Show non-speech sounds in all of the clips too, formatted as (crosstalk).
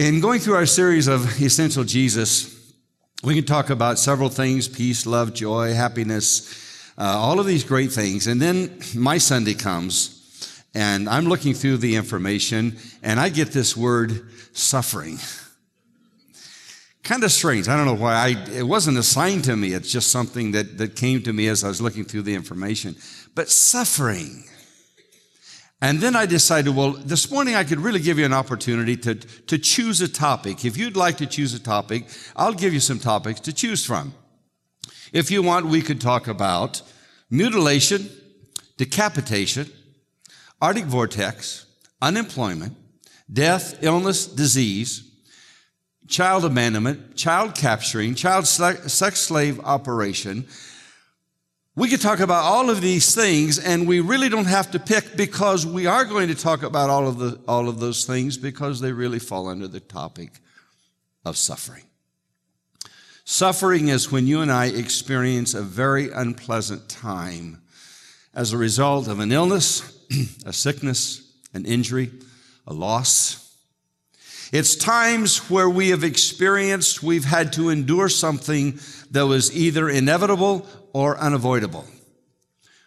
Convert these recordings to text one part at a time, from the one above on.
In going through our series of Essential Jesus, we can talk about several things peace, love, joy, happiness, uh, all of these great things. And then my Sunday comes, and I'm looking through the information, and I get this word suffering. Kind of strange. I don't know why. I, it wasn't assigned to me. It's just something that, that came to me as I was looking through the information. But suffering. And then I decided, well, this morning I could really give you an opportunity to, to choose a topic. If you'd like to choose a topic, I'll give you some topics to choose from. If you want, we could talk about mutilation, decapitation, Arctic vortex, unemployment, death, illness, disease, child abandonment, child capturing, child sex slave operation, we could talk about all of these things and we really don't have to pick because we are going to talk about all of the, all of those things because they really fall under the topic of suffering. Suffering is when you and I experience a very unpleasant time as a result of an illness, (clears throat) a sickness, an injury, a loss. It's times where we have experienced, we've had to endure something that was either inevitable or unavoidable.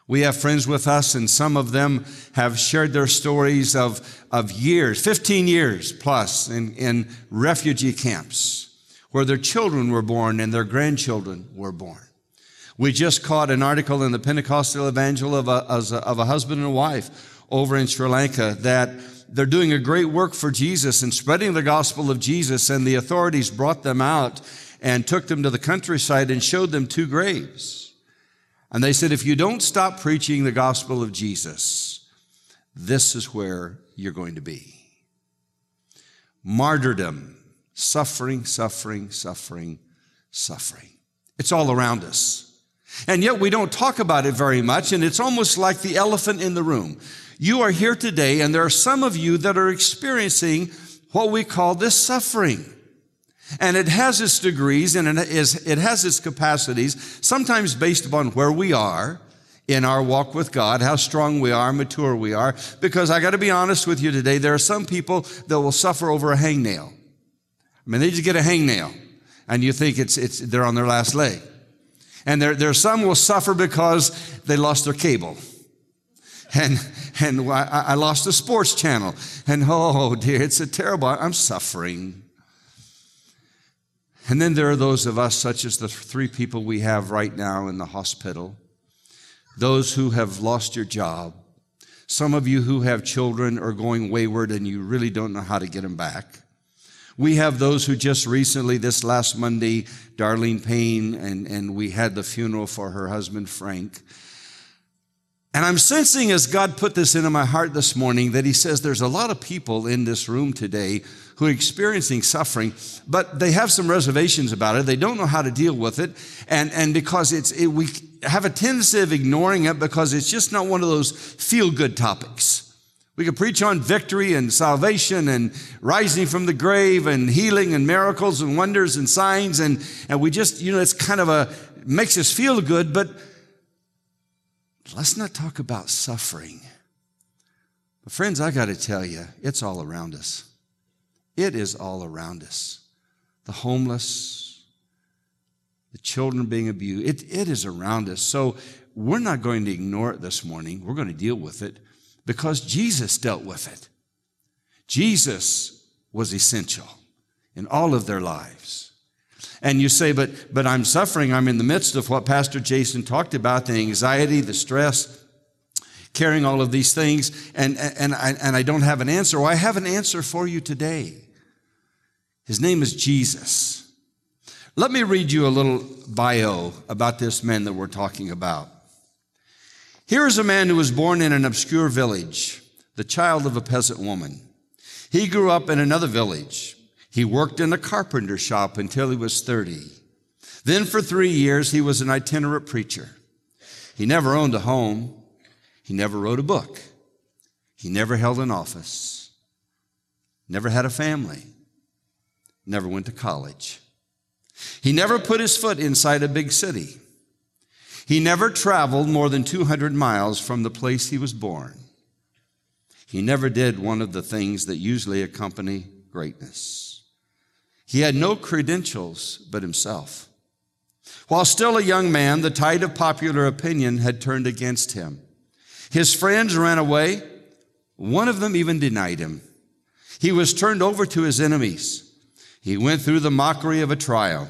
We have friends with us, and some of them have shared their stories of, of years, 15 years plus, in, in refugee camps where their children were born and their grandchildren were born. We just caught an article in the Pentecostal Evangel of a, of a husband and wife over in Sri Lanka that they're doing a great work for Jesus and spreading the gospel of Jesus, and the authorities brought them out and took them to the countryside and showed them two graves. And they said, if you don't stop preaching the gospel of Jesus, this is where you're going to be. Martyrdom, suffering, suffering, suffering, suffering. It's all around us. And yet we don't talk about it very much, and it's almost like the elephant in the room. You are here today, and there are some of you that are experiencing what we call this suffering. And it has its degrees and it, is, it has its capacities, sometimes based upon where we are in our walk with God, how strong we are, mature we are. Because I got to be honest with you today, there are some people that will suffer over a hangnail. I mean, they just get a hangnail and you think it's, it's, they're on their last leg. And there, there are some will suffer because they lost their cable. And, and I, lost the sports channel. And oh dear, it's a terrible, I'm suffering. And then there are those of us, such as the three people we have right now in the hospital, those who have lost your job, some of you who have children are going wayward and you really don't know how to get them back. We have those who just recently, this last Monday, Darlene Payne, and, and we had the funeral for her husband, Frank. And I'm sensing as God put this into my heart this morning that He says there's a lot of people in this room today who are experiencing suffering, but they have some reservations about it. They don't know how to deal with it. And, and because it's, it, we have a tendency of ignoring it because it's just not one of those feel good topics. We could preach on victory and salvation and rising from the grave and healing and miracles and wonders and signs. And, and we just, you know, it's kind of a, makes us feel good, but let's not talk about suffering. But friends, I got to tell you, it's all around us. It is all around us. The homeless, the children being abused, it, it is around us. So we're not going to ignore it this morning. We're going to deal with it because Jesus dealt with it. Jesus was essential in all of their lives. And you say, but, but I'm suffering. I'm in the midst of what Pastor Jason talked about the anxiety, the stress, carrying all of these things, and, and, and, and I don't have an answer. Well, I have an answer for you today. His name is Jesus. Let me read you a little bio about this man that we're talking about. Here is a man who was born in an obscure village, the child of a peasant woman. He grew up in another village. He worked in a carpenter shop until he was 30. Then for three years, he was an itinerant preacher. He never owned a home. He never wrote a book. He never held an office. Never had a family never went to college. He never put his foot inside a big city. He never traveled more than 200 miles from the place he was born. He never did one of the things that usually accompany greatness. He had no credentials but himself. While still a young man, the tide of popular opinion had turned against him. His friends ran away. One of them even denied him. He was turned over to his enemies. He went through the mockery of a trial.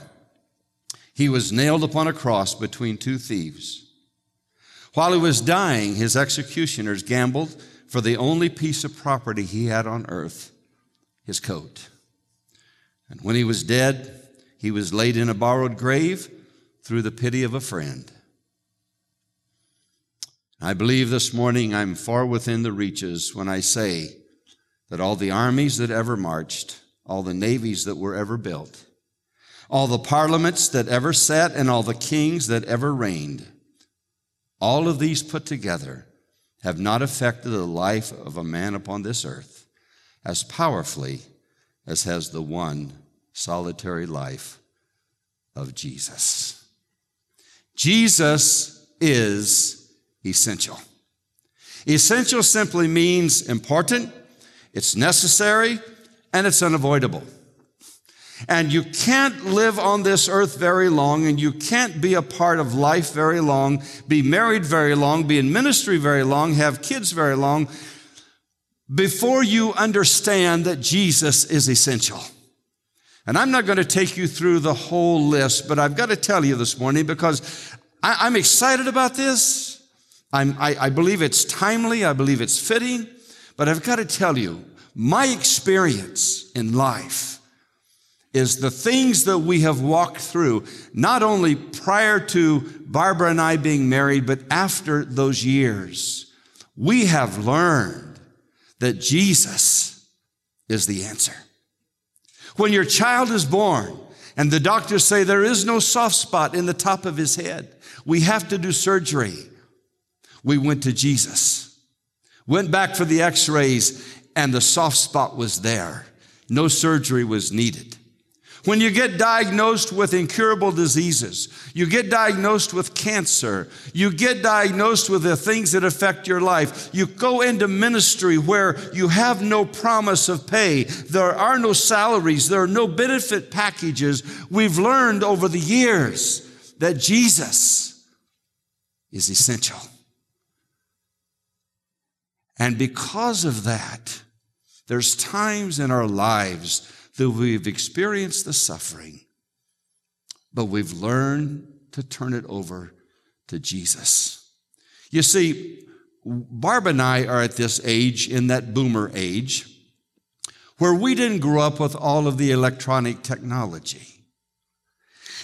He was nailed upon a cross between two thieves. While he was dying, his executioners gambled for the only piece of property he had on earth his coat. And when he was dead, he was laid in a borrowed grave through the pity of a friend. I believe this morning I'm far within the reaches when I say that all the armies that ever marched, all the navies that were ever built, all the parliaments that ever sat, and all the kings that ever reigned, all of these put together have not affected the life of a man upon this earth as powerfully as has the one solitary life of Jesus. Jesus is essential. Essential simply means important, it's necessary, and it's unavoidable. And you can't live on this earth very long, and you can't be a part of life very long, be married very long, be in ministry very long, have kids very long, before you understand that Jesus is essential. And I'm not going to take you through the whole list, but I've got to tell you this morning because I, am excited about this. I, I believe it's timely. I believe it's fitting. But I've got to tell you, my experience in life is the things that we have walked through, not only prior to Barbara and I being married, but after those years. We have learned that Jesus is the answer. When your child is born and the doctors say there is no soft spot in the top of his head, we have to do surgery. We went to Jesus, went back for the x rays, and the soft spot was there. No surgery was needed. When you get diagnosed with incurable diseases, you get diagnosed with cancer, you get diagnosed with the things that affect your life, you go into ministry where you have no promise of pay, there are no salaries, there are no benefit packages. We've learned over the years that Jesus is essential. And because of that, there's times in our lives that we've experienced the suffering, but we've learned to turn it over to Jesus. You see, Barb and I are at this age, in that boomer age, where we didn't grow up with all of the electronic technology.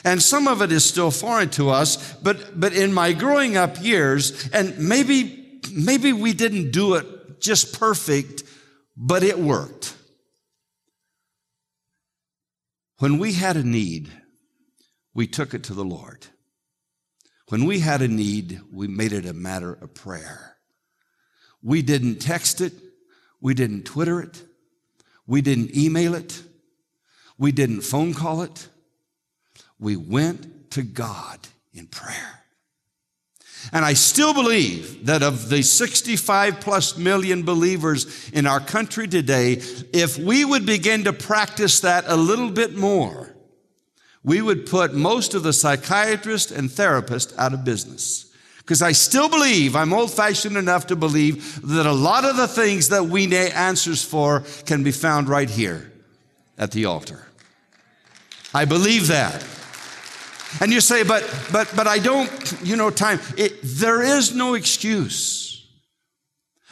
And some of it is still foreign to us, but, but in my growing up years, and maybe, maybe we didn't do it just perfect, but it worked. When we had a need, we took it to the Lord. When we had a need, we made it a matter of prayer. We didn't text it. We didn't Twitter it. We didn't email it. We didn't phone call it. We went to God in prayer. And I still believe that of the 65 plus million believers in our country today, if we would begin to practice that a little bit more, we would put most of the psychiatrists and therapists out of business. Because I still believe, I'm old fashioned enough to believe that a lot of the things that we need answers for can be found right here at the altar. I believe that. And you say, but, but, but I don't, you know, time. It, there is no excuse.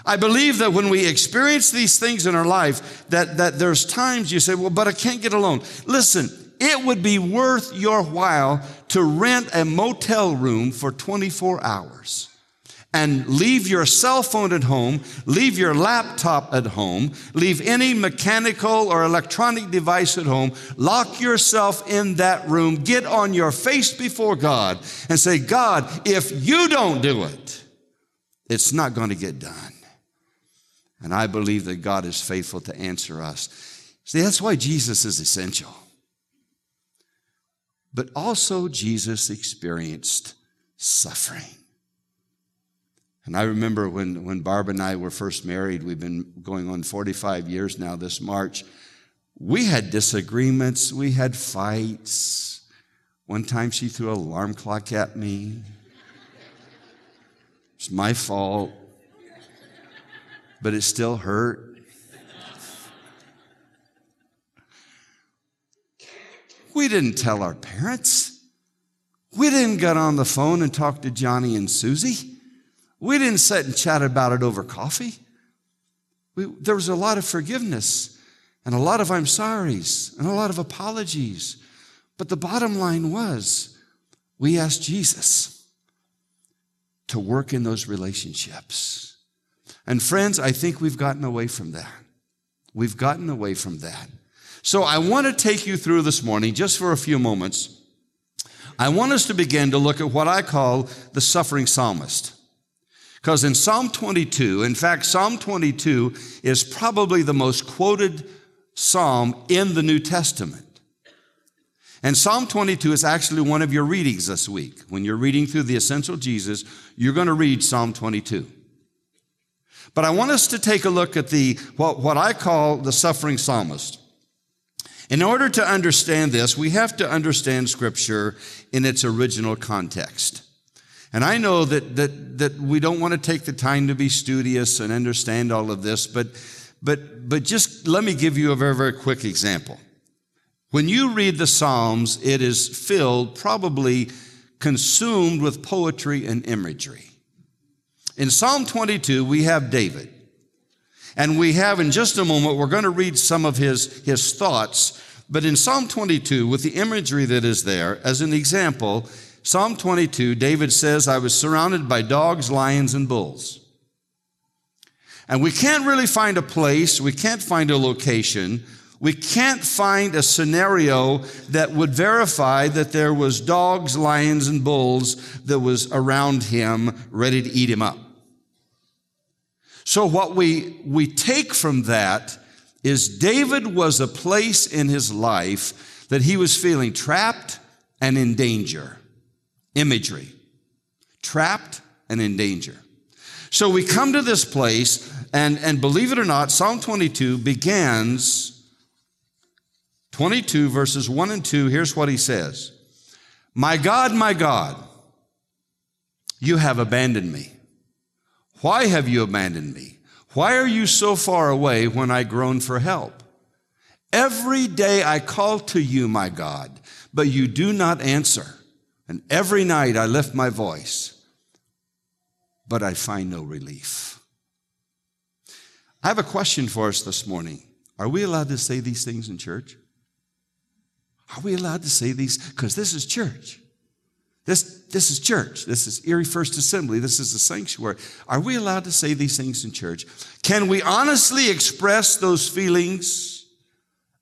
I believe that when we experience these things in our life, that, that there's times you say, well, but I can't get alone. Listen, it would be worth your while to rent a motel room for 24 hours and leave your cell phone at home, leave your laptop at home, leave any mechanical or electronic device at home, lock yourself in that room, get on your face before God and say, God, if you don't do it, it's not going to get done. And I believe that God is faithful to answer us. See, that's why Jesus is essential. But also, Jesus experienced suffering. And I remember when, when Barb and I were first married, we've been going on 45 years now this March. We had disagreements, we had fights. One time she threw an alarm clock at me. It's my fault, but it still hurt. We didn't tell our parents. We didn't get on the phone and talk to Johnny and Susie. We didn't sit and chat about it over coffee. We, there was a lot of forgiveness and a lot of I'm sorry's and a lot of apologies. But the bottom line was we asked Jesus to work in those relationships. And friends, I think we've gotten away from that. We've gotten away from that. So I want to take you through this morning, just for a few moments. I want us to begin to look at what I call the suffering psalmist. Because in Psalm 22, in fact, Psalm 22 is probably the most quoted psalm in the New Testament. And Psalm 22 is actually one of your readings this week. When you're reading through the Essential Jesus, you're going to read Psalm 22. But I want us to take a look at the, what, what I call the suffering psalmist. In order to understand this, we have to understand Scripture in its original context. And I know that, that, that we don't want to take the time to be studious and understand all of this, but, but, but just let me give you a very, very quick example. When you read the Psalms, it is filled, probably consumed with poetry and imagery. In Psalm 22, we have David. And we have in just a moment, we're going to read some of his, his thoughts. But in Psalm 22, with the imagery that is there, as an example, Psalm 22, David says, I was surrounded by dogs, lions, and bulls. And we can't really find a place, we can't find a location, we can't find a scenario that would verify that there was dogs, lions, and bulls that was around him ready to eat him up. So what we, we take from that is David was a place in his life that he was feeling trapped and in danger. Imagery. Trapped and in danger. So we come to this place, and, and believe it or not, Psalm 22 begins 22 verses 1 and 2. Here's what he says My God, my God, you have abandoned me. Why have you abandoned me? Why are you so far away when I groan for help? Every day I call to you, my God, but you do not answer. And every night I lift my voice, but I find no relief. I have a question for us this morning. Are we allowed to say these things in church? Are we allowed to say these? Because this is church. This, this is church. This is Erie First Assembly. This is the sanctuary. Are we allowed to say these things in church? Can we honestly express those feelings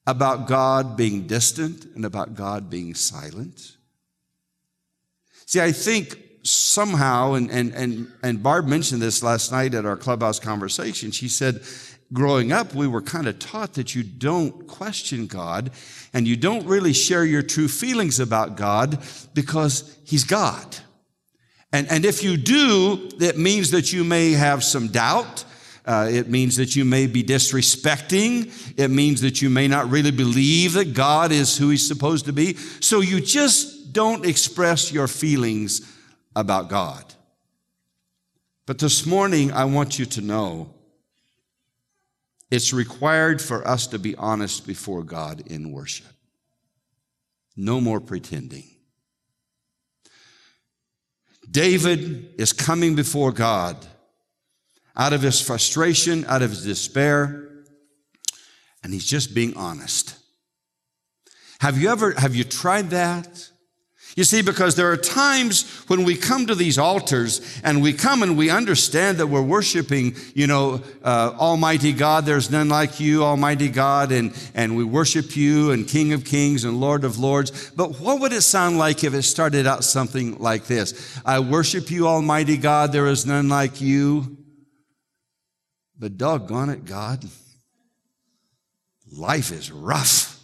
about God being distant and about God being silent? See, I think somehow, and, and, and, and Barb mentioned this last night at our clubhouse conversation. She said, growing up, we were kind of taught that you don't question God and you don't really share your true feelings about God because He's God. And, and if you do, it means that you may have some doubt. Uh, it means that you may be disrespecting. It means that you may not really believe that God is who He's supposed to be. So you just don't express your feelings about God. But this morning, I want you to know it's required for us to be honest before God in worship. No more pretending. David is coming before God out of his frustration, out of his despair, and he's just being honest. Have you ever, have you tried that? You see, because there are times when we come to these altars and we come and we understand that we're worshiping, you know, uh, Almighty God. There's none like you, Almighty God, and, and we worship you and King of Kings and Lord of Lords. But what would it sound like if it started out something like this? I worship you, Almighty God. There is none like you. But doggone it, God, life is rough.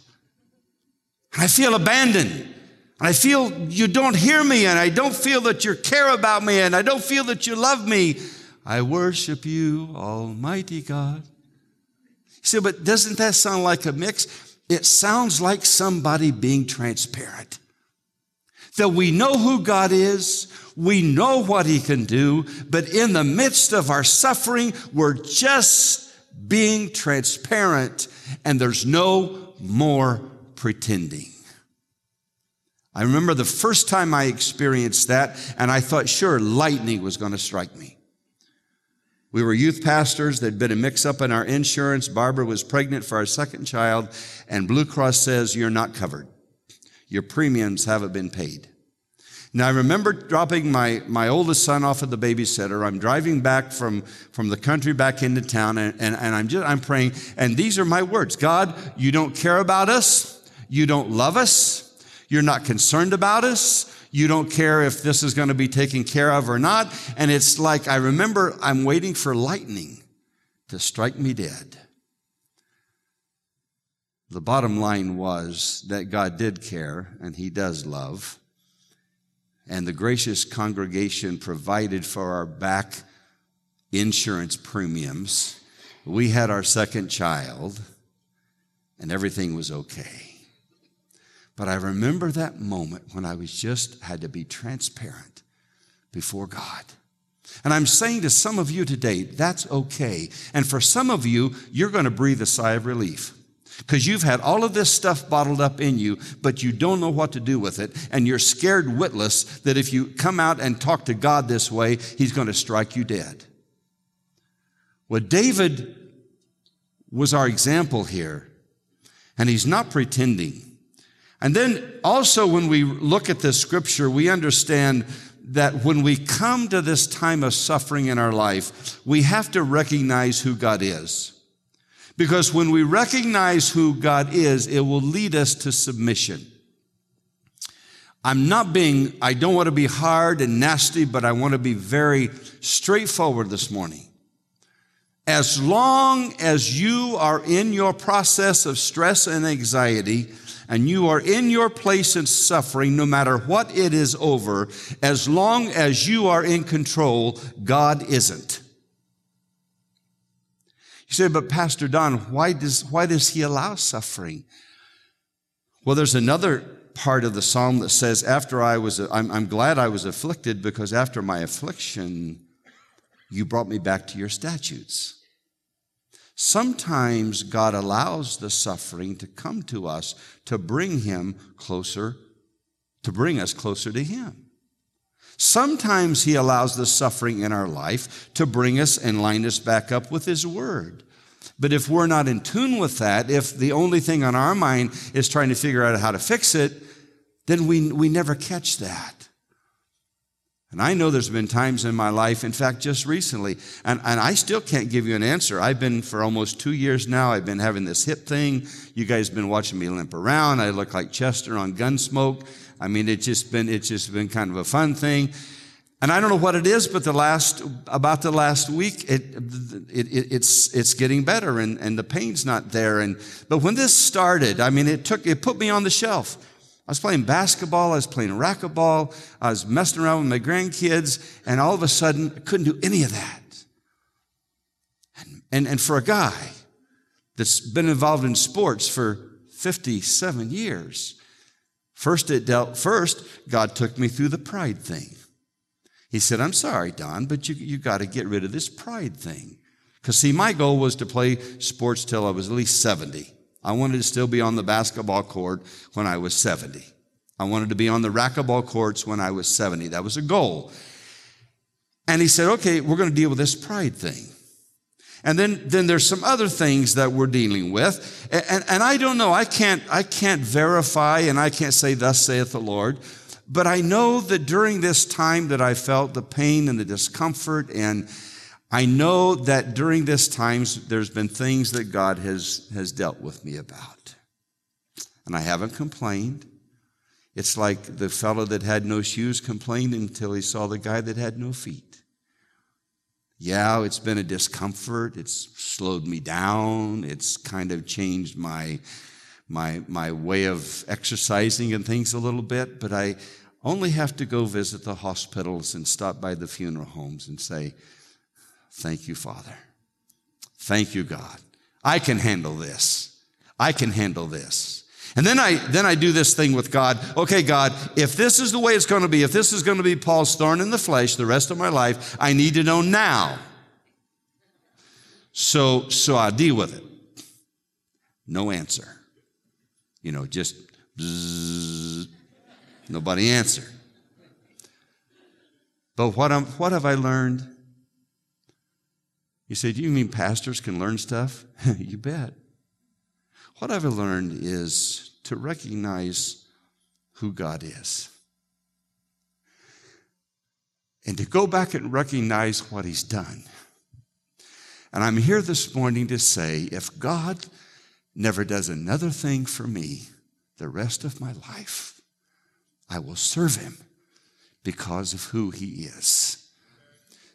And I feel abandoned. And I feel you don't hear me, and I don't feel that you care about me, and I don't feel that you love me. I worship you, Almighty God. Say, but doesn't that sound like a mix? it sounds like somebody being transparent. That we know who God is, we know what He can do, but in the midst of our suffering, we're just being transparent and there's no more pretending. I remember the first time I experienced that, and I thought, sure, lightning was going to strike me. We were youth pastors. There'd been a mix up in our insurance. Barbara was pregnant for our second child, and Blue Cross says, You're not covered. Your premiums haven't been paid. Now, I remember dropping my, my oldest son off at the babysitter. I'm driving back from, from the country back into town, and, and, and I'm just, I'm praying, and these are my words God, you don't care about us. You don't love us. You're not concerned about us. You don't care if this is going to be taken care of or not. And it's like, I remember I'm waiting for lightning to strike me dead. The bottom line was that God did care and He does love. And the gracious congregation provided for our back insurance premiums. We had our second child and everything was okay. But I remember that moment when I was just had to be transparent before God. And I'm saying to some of you today, that's okay. And for some of you, you're going to breathe a sigh of relief because you've had all of this stuff bottled up in you, but you don't know what to do with it. And you're scared witless that if you come out and talk to God this way, He's going to strike you dead. Well, David was our example here, and he's not pretending. And then also when we look at this scripture, we understand that when we come to this time of suffering in our life, we have to recognize who God is. Because when we recognize who God is, it will lead us to submission. I'm not being, I don't want to be hard and nasty, but I want to be very straightforward this morning. As long as you are in your process of stress and anxiety, and you are in your place in suffering, no matter what it is over, as long as you are in control, God isn't. You say, but Pastor Don, why does, why does he allow suffering? Well, there's another part of the psalm that says, after I was, I'm, I'm glad I was afflicted because after my affliction, you brought me back to your statutes. Sometimes God allows the suffering to come to us to bring him closer, to bring us closer to him. Sometimes he allows the suffering in our life to bring us and line us back up with his word. But if we're not in tune with that, if the only thing on our mind is trying to figure out how to fix it, then we, we never catch that. And I know there's been times in my life, in fact, just recently, and, and I still can't give you an answer. I've been for almost two years now, I've been having this hip thing. You guys have been watching me limp around. I look like Chester on Gunsmoke. I mean, it's just been, it's just been kind of a fun thing. And I don't know what it is, but the last, about the last week, it, it, it, it's, it's getting better and, and the pain's not there. And, but when this started, I mean, it took, it put me on the shelf. I was playing basketball, I was playing racquetball, I was messing around with my grandkids, and all of a sudden, I couldn't do any of that. And, and, and for a guy that's been involved in sports for 57 years, first it dealt, first, God took me through the pride thing. He said, I'm sorry, Don, but you, you got to get rid of this pride thing. Because, see, my goal was to play sports till I was at least 70. I wanted to still be on the basketball court when I was 70. I wanted to be on the racquetball courts when I was 70. That was a goal. And he said, okay, we're going to deal with this pride thing. And then, then there's some other things that we're dealing with. And, and, and I don't know. I can't, I can't verify and I can't say, thus saith the Lord. But I know that during this time that I felt the pain and the discomfort and I know that during this times there's been things that God has, has dealt with me about. And I haven't complained. It's like the fellow that had no shoes complained until he saw the guy that had no feet. Yeah, it's been a discomfort. It's slowed me down. It's kind of changed my, my, my way of exercising and things a little bit, but I only have to go visit the hospitals and stop by the funeral homes and say, Thank you, Father. Thank you, God. I can handle this. I can handle this. And then I, then I do this thing with God. Okay, God, if this is the way it's going to be, if this is going to be Paul's thorn in the flesh the rest of my life, I need to know now. So, so I deal with it. No answer. You know, just bzzz, nobody answer. But what, am, what have I learned? You say, Do you mean pastors can learn stuff? (laughs) you bet. What I've learned is to recognize who God is. And to go back and recognize what He's done. And I'm here this morning to say if God never does another thing for me the rest of my life, I will serve Him because of who He is.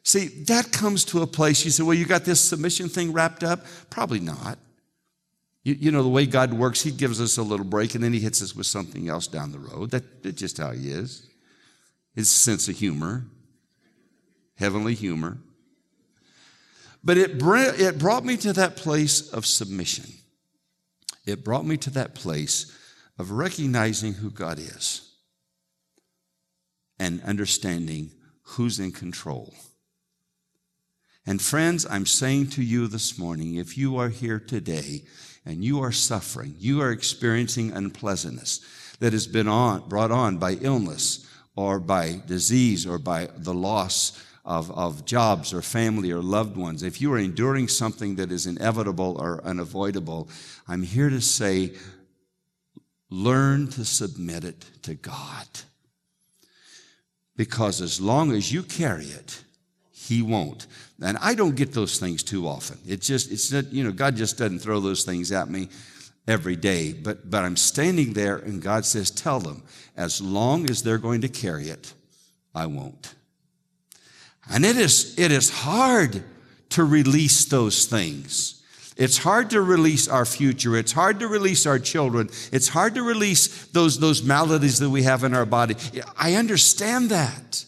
See, that comes to a place you say, well, you got this submission thing wrapped up? Probably not. You, you, know, the way God works, He gives us a little break and then He hits us with something else down the road. That, that's just how He is. His sense of humor, heavenly humor. But it, it brought me to that place of submission. It brought me to that place of recognizing who God is and understanding who's in control. And friends, I'm saying to you this morning, if you are here today and you are suffering, you are experiencing unpleasantness that has been on, brought on by illness or by disease or by the loss of, of jobs or family or loved ones, if you are enduring something that is inevitable or unavoidable, I'm here to say, learn to submit it to God. Because as long as you carry it, He won't. And I don't get those things too often. It's just, it's not, you know, God just doesn't throw those things at me every day. But, but I'm standing there and God says, tell them, as long as they're going to carry it, I won't. And it is, it is hard to release those things. It's hard to release our future. It's hard to release our children. It's hard to release those, those maladies that we have in our body. I understand that.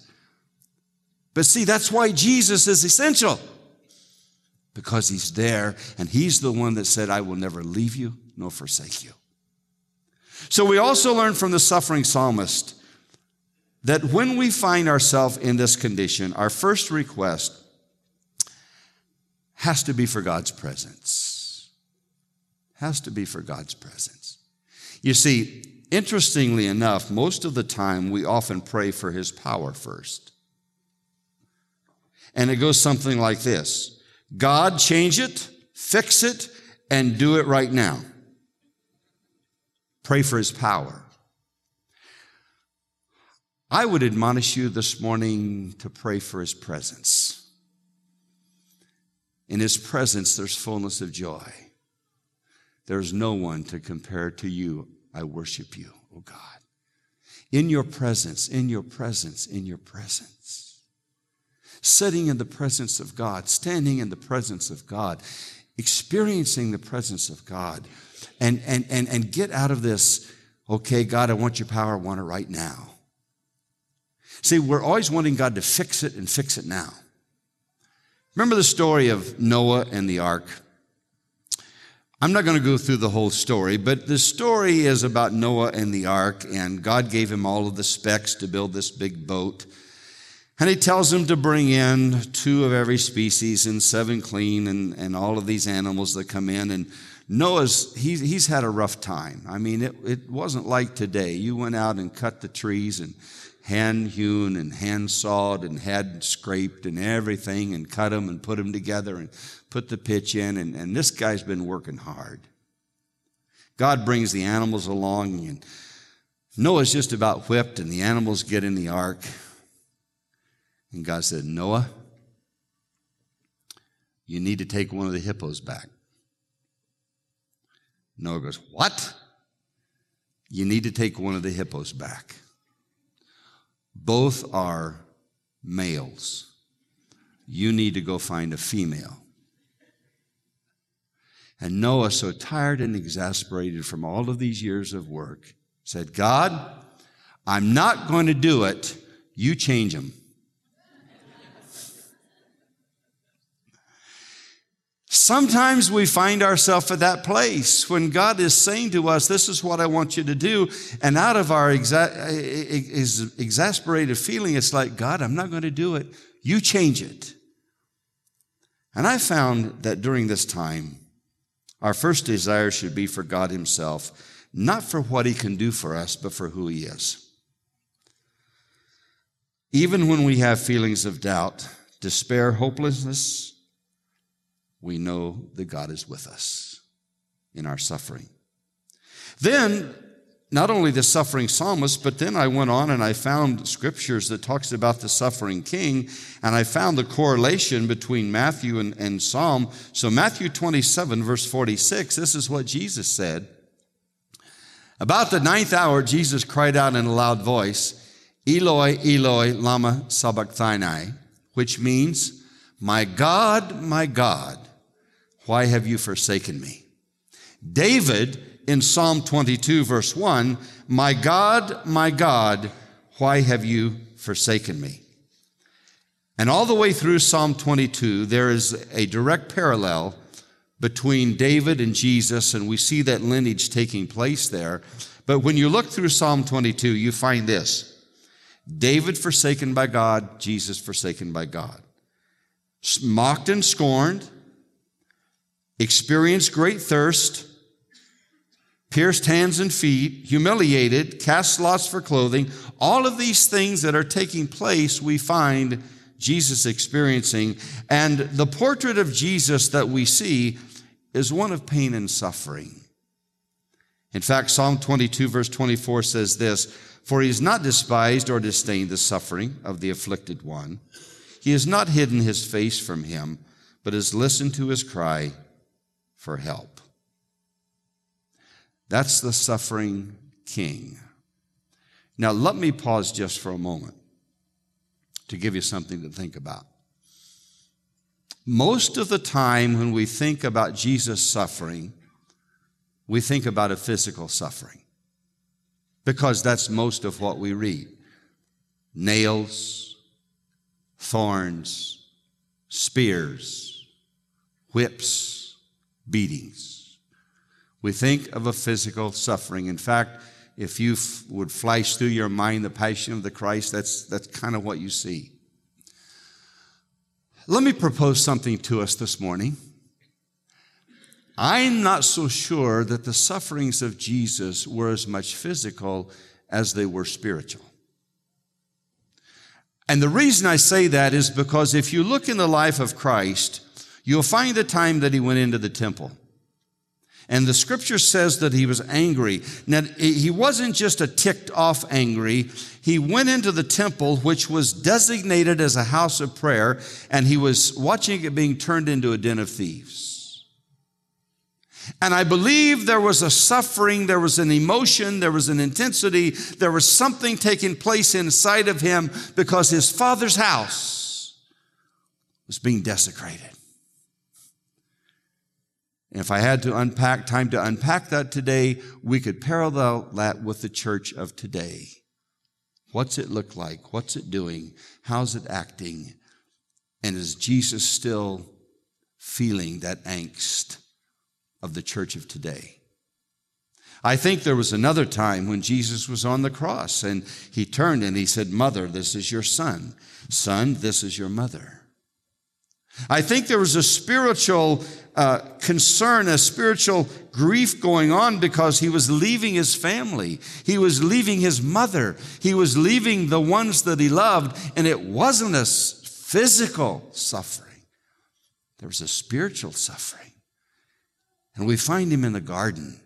But see, that's why Jesus is essential. Because he's there and he's the one that said, I will never leave you nor forsake you. So we also learn from the suffering psalmist that when we find ourselves in this condition, our first request has to be for God's presence. Has to be for God's presence. You see, interestingly enough, most of the time we often pray for His power first. And it goes something like this God, change it, fix it, and do it right now. Pray for His power. I would admonish you this morning to pray for his presence. In his presence, there's fullness of joy. There's no one to compare to you. I worship you, oh God. In your presence, in your presence, in your presence. Sitting in the presence of God, standing in the presence of God, experiencing the presence of God, and, and, and, and get out of this, okay, God, I want your power, I want it right now. See, we're always wanting God to fix it and fix it now. Remember the story of Noah and the ark? I'm not going to go through the whole story, but the story is about Noah and the ark, and God gave him all of the specs to build this big boat. And he tells him to bring in two of every species and seven clean and, and all of these animals that come in. And Noah's, he's, he's had a rough time. I mean, it, it wasn't like today. You went out and cut the trees and hand hewn and hand sawed and had scraped and everything and cut them and put them together and put the pitch in. And, and this guy's been working hard. God brings the animals along and Noah's just about whipped and the animals get in the ark. And God said, Noah, you need to take one of the hippos back. Noah goes, What? You need to take one of the hippos back. Both are males. You need to go find a female. And Noah, so tired and exasperated from all of these years of work, said, God, I'm not going to do it. You change them. Sometimes we find ourselves at that place when God is saying to us, This is what I want you to do. And out of our exa- exasperated feeling, it's like, God, I'm not going to do it. You change it. And I found that during this time, our first desire should be for God Himself, not for what He can do for us, but for who He is. Even when we have feelings of doubt, despair, hopelessness, we know that God is with us in our suffering. Then, not only the suffering psalmist, but then I went on and I found scriptures that talks about the suffering king, and I found the correlation between Matthew and, and Psalm. So Matthew 27, verse 46, this is what Jesus said. About the ninth hour, Jesus cried out in a loud voice, Eloi, Eloi, lama sabachthani, which means, My God, my God, why have you forsaken me? David in Psalm 22, verse 1, My God, my God, why have you forsaken me? And all the way through Psalm 22, there is a direct parallel between David and Jesus, and we see that lineage taking place there. But when you look through Psalm 22, you find this David forsaken by God, Jesus forsaken by God. Mocked and scorned, experienced great thirst, pierced hands and feet, humiliated, cast lots for clothing. All of these things that are taking place, we find Jesus experiencing. And the portrait of Jesus that we see is one of pain and suffering. In fact, Psalm 22, verse 24 says this For he has not despised or disdained the suffering of the afflicted one. He has not hidden his face from him, but has listened to his cry for help. That's the suffering king. Now, let me pause just for a moment to give you something to think about. Most of the time, when we think about Jesus suffering, we think about a physical suffering because that's most of what we read nails, thorns, spears, whips, beatings we think of a physical suffering. In fact, if you f- would flash through your mind the passion of the Christ, that's, that's kind of what you see. Let me propose something to us this morning. I'm not so sure that the sufferings of Jesus were as much physical as they were spiritual. And the reason I say that is because if you look in the life of Christ, you'll find the time that he went into the temple. And the scripture says that he was angry. Now, he wasn't just a ticked off angry. He went into the temple, which was designated as a house of prayer, and he was watching it being turned into a den of thieves. And I believe there was a suffering, there was an emotion, there was an intensity, there was something taking place inside of him because his father's house was being desecrated. If I had to unpack, time to unpack that today, we could parallel that with the church of today. What's it look like? What's it doing? How's it acting? And is Jesus still feeling that angst of the church of today? I think there was another time when Jesus was on the cross and he turned and he said, Mother, this is your son. Son, this is your mother. I think there was a spiritual uh, concern, a spiritual grief going on because he was leaving his family. He was leaving his mother. He was leaving the ones that he loved. And it wasn't a physical suffering, there was a spiritual suffering. And we find him in the garden,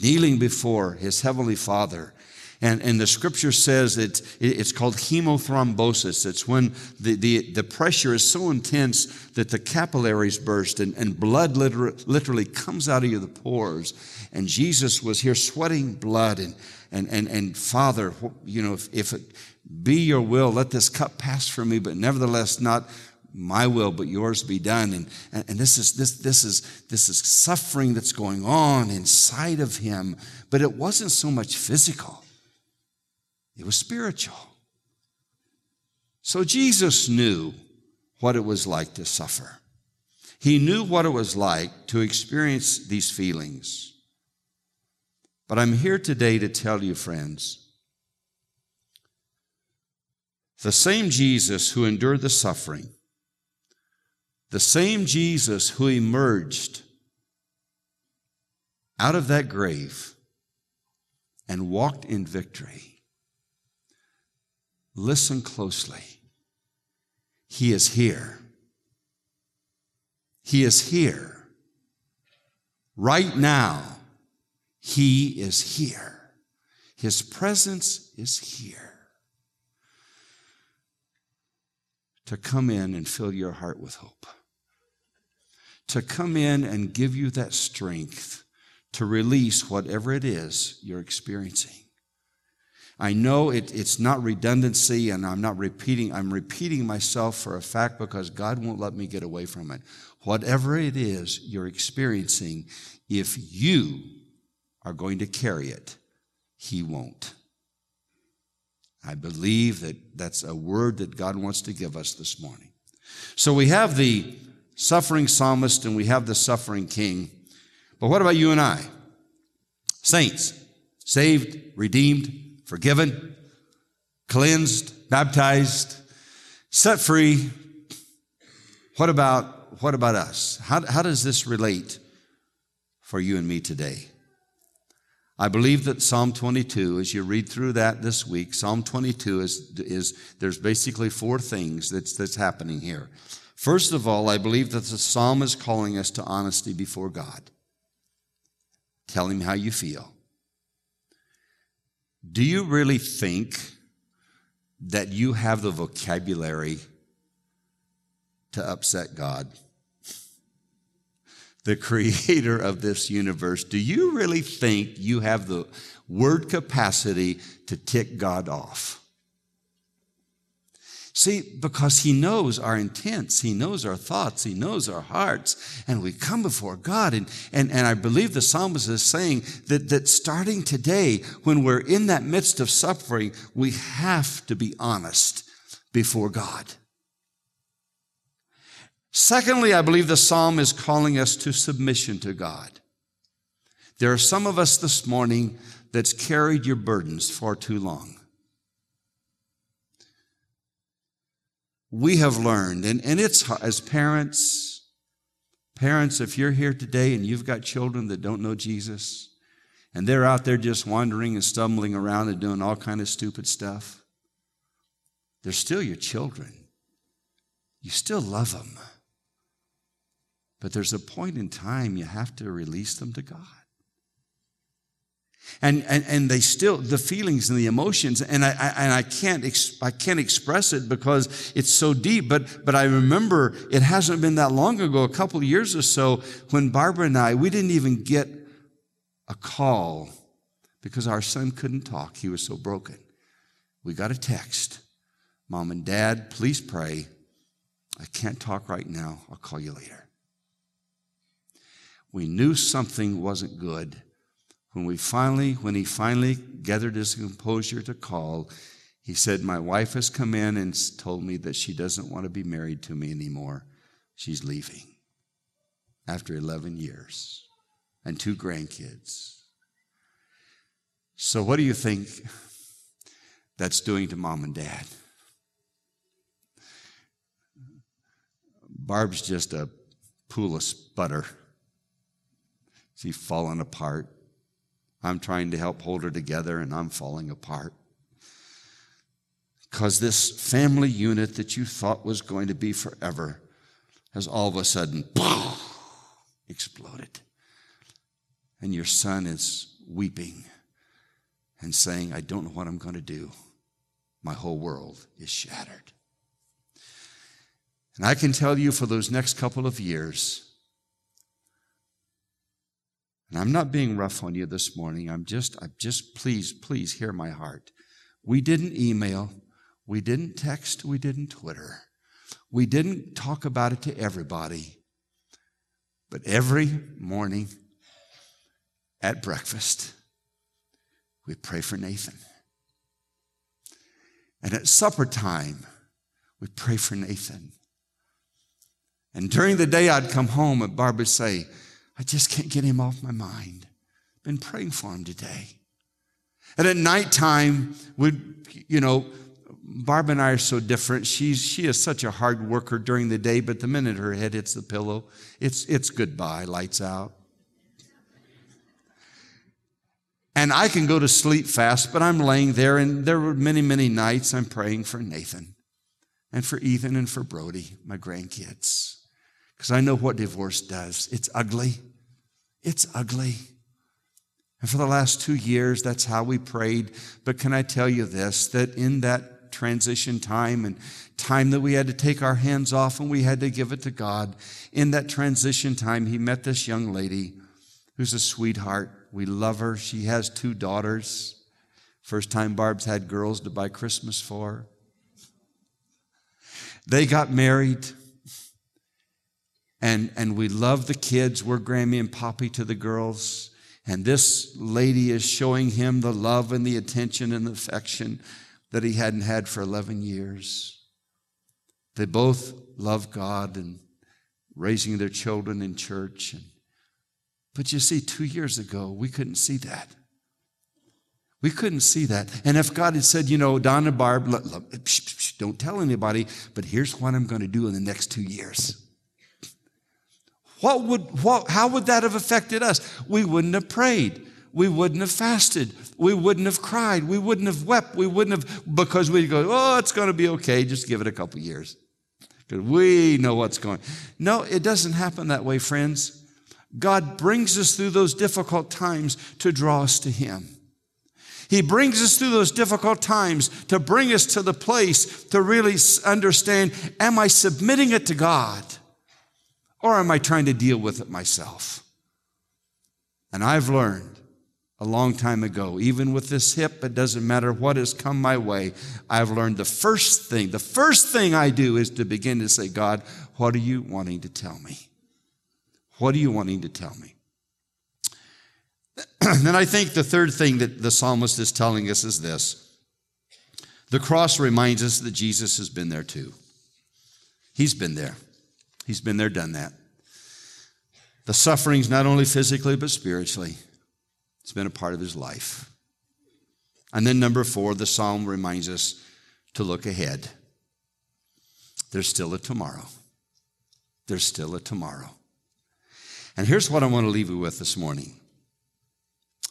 kneeling before his heavenly father and, and the scripture says it's, it's called hemothrombosis. It's when the, the, the pressure is so intense that the capillaries burst and, and blood literally, literally comes out of the pores. And Jesus was here sweating blood and, and, and, and Father, you know, if, if it be your will, let this cup pass from me, but nevertheless not my will but yours be done and, and, and, this is this this is this is suffering that's going on inside of him but it wasn't so much physical it was spiritual. So Jesus knew what it was like to suffer. He knew what it was like to experience these feelings. But I'm here today to tell you, friends, the same Jesus who endured the suffering, the same Jesus who emerged out of that grave and walked in victory. Listen closely. He is here. He is here. Right now, He is here. His presence is here. To come in and fill your heart with hope. To come in and give you that strength to release whatever it is you're experiencing. I know it, it's not redundancy and I'm not repeating, I'm repeating myself for a fact because God won't let me get away from it. Whatever it is you're experiencing, if you are going to carry it, He won't. I believe that that's a word that God wants to give us this morning. So we have the suffering psalmist and we have the suffering king. But what about you and I? Saints, saved, redeemed, forgiven, cleansed, baptized, set free. What about, what about us? How, how does this relate for you and me today? I believe that Psalm 22, as you read through that this week, Psalm 22 is, is there's basically four things that's, that's happening here. First of all, I believe that the psalm is calling us to honesty before God. Tell him how you feel. Do you really think that you have the vocabulary to upset God? (laughs) The creator of this universe. Do you really think you have the word capacity to tick God off? See, because He knows our intents, He knows our thoughts, He knows our hearts, and we come before God. And, and, and I believe the psalmist is saying that, that starting today, when we're in that midst of suffering, we have to be honest before God. Secondly, I believe the psalm is calling us to submission to God. There are some of us this morning that's carried your burdens far too long. We have learned, and, and it's as parents, parents, if you're here today and you've got children that don't know Jesus, and they're out there just wandering and stumbling around and doing all kind of stupid stuff, they're still your children. You still love them. But there's a point in time you have to release them to God. And, and, and they still, the feelings and the emotions, and I, I and I can't, ex, I can't express it because it's so deep, but, but I remember it hasn't been that long ago, a couple of years or so, when Barbara and I, we didn't even get a call because our son couldn't talk. He was so broken. We got a text. Mom and dad, please pray. I can't talk right now. I'll call you later. We knew something wasn't good when we finally, when he finally gathered his composure to call, he said, My wife has come in and told me that she doesn't want to be married to me anymore. She's leaving after 11 years and two grandkids. So, what do you think that's doing to mom and dad? Barb's just a pool of sputter. She's falling apart. I'm trying to help hold her together and I'm falling apart. Because this family unit that you thought was going to be forever has all of a sudden exploded. And your son is weeping and saying, I don't know what I'm going to do. My whole world is shattered. And I can tell you for those next couple of years, and I'm not being rough on you this morning. I'm just, I'm just, please, please hear my heart. We didn't email. We didn't text. We didn't Twitter. We didn't talk about it to everybody. But every morning at breakfast, we pray for Nathan. And at supper time, we pray for Nathan. And during the day, I'd come home and Barb would say, I just can't get him off my mind. Been praying for him today. And at nighttime, we'd, you know, Barb and I are so different. She's, she is such a hard worker during the day, but the minute her head hits the pillow, it's, it's goodbye, lights out. And I can go to sleep fast, but I'm laying there, and there were many, many nights I'm praying for Nathan and for Ethan and for Brody, my grandkids. Because I know what divorce does. It's ugly. It's ugly. And for the last two years, that's how we prayed. But can I tell you this that in that transition time and time that we had to take our hands off and we had to give it to God, in that transition time, He met this young lady who's a sweetheart. We love her. She has two daughters. First time Barb's had girls to buy Christmas for. They got married. And, and we love the kids. We're Grammy and Poppy to the girls. And this lady is showing him the love and the attention and the affection that he hadn't had for 11 years. They both love God and raising their children in church. And, but you see, two years ago, we couldn't see that. We couldn't see that. And if God had said, you know, Don and Barb, don't tell anybody, but here's what I'm going to do in the next two years. What would, what, how would that have affected us? We wouldn't have prayed. We wouldn't have fasted. We wouldn't have cried. We wouldn't have wept. We wouldn't have, because we'd go, oh, it's going to be okay. Just give it a couple years. Because we know what's going. No, it doesn't happen that way, friends. God brings us through those difficult times to draw us to Him. He brings us through those difficult times to bring us to the place to really understand, am I submitting it to God? Or am I trying to deal with it myself? And I've learned a long time ago, even with this hip, it doesn't matter what has come my way. I've learned the first thing, the first thing I do is to begin to say, God, what are you wanting to tell me? What are you wanting to tell me? (clears throat) then I think the third thing that the psalmist is telling us is this the cross reminds us that Jesus has been there too. He's been there. He's been there, done that. The sufferings, not only physically, but spiritually, it's been a part of his life. And then, number four, the psalm reminds us to look ahead. There's still a tomorrow. There's still a tomorrow. And here's what I want to leave you with this morning.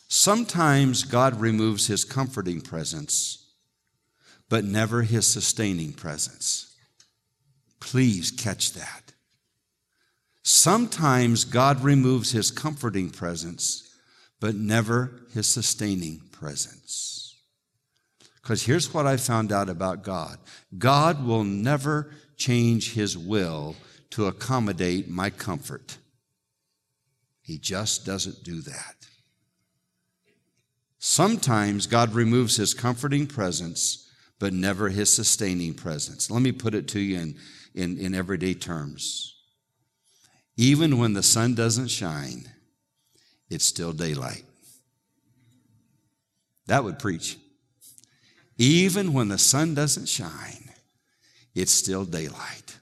Sometimes God removes his comforting presence, but never his sustaining presence. Please catch that. Sometimes God removes his comforting presence, but never his sustaining presence. Because here's what I found out about God God will never change his will to accommodate my comfort. He just doesn't do that. Sometimes God removes his comforting presence, but never his sustaining presence. Let me put it to you in, in, in everyday terms. Even when the sun doesn't shine, it's still daylight. That would preach. Even when the sun doesn't shine, it's still daylight.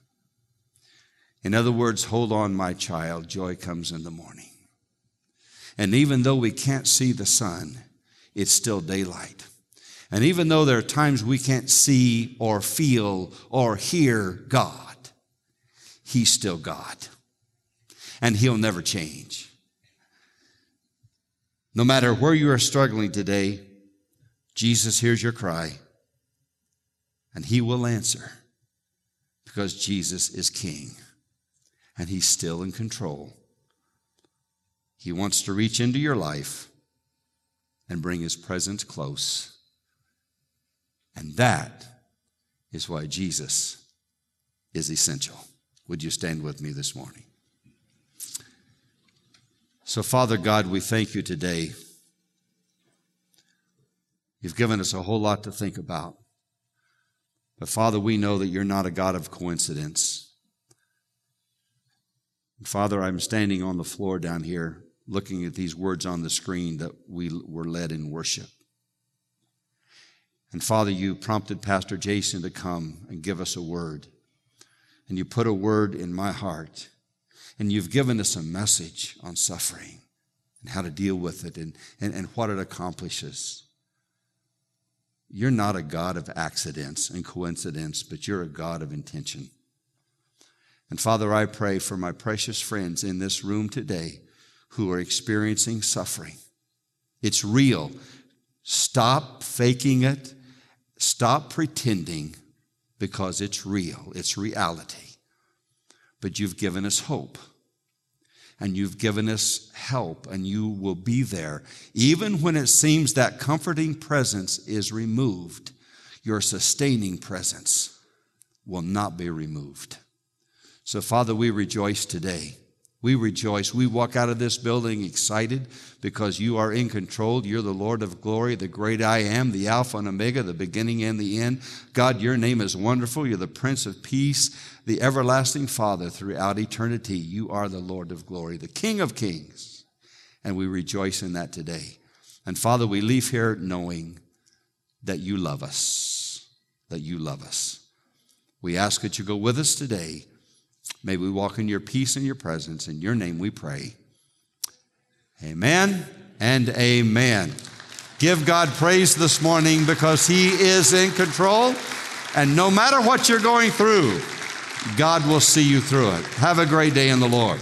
In other words, hold on, my child, joy comes in the morning. And even though we can't see the sun, it's still daylight. And even though there are times we can't see or feel or hear God, He's still God and He'll never change. No matter where you are struggling today, Jesus hears your cry and He will answer because Jesus is King and He's still in control. He wants to reach into your life and bring His presence close. And that is why Jesus is essential. Would you stand with me this morning? So, Father God, we thank you today. You've given us a whole lot to think about. But, Father, we know that you're not a God of coincidence. Father, I'm standing on the floor down here looking at these words on the screen that we were led in worship. And Father, you prompted Pastor Jason to come and give us a word. and you put a word in my heart, and you've given us a message on suffering and how to deal with it and, and, and what it accomplishes. You're not a God of accidents and coincidence, but you're a God of intention. And Father, I pray for my precious friends in this room today who are experiencing suffering. It's real. Stop faking it. Stop pretending because it's real. It's reality. But you've given us hope and you've given us help, and you will be there. Even when it seems that comforting presence is removed, your sustaining presence will not be removed. So, Father, we rejoice today. We rejoice. We walk out of this building excited because you are in control. You're the Lord of glory, the great I am, the Alpha and Omega, the beginning and the end. God, your name is wonderful. You're the Prince of Peace, the everlasting Father throughout eternity. You are the Lord of glory, the King of kings. And we rejoice in that today. And Father, we leave here knowing that you love us, that you love us. We ask that you go with us today May we walk in your peace and your presence. In your name we pray. Amen and amen. Give God praise this morning because He is in control. And no matter what you're going through, God will see you through it. Have a great day in the Lord.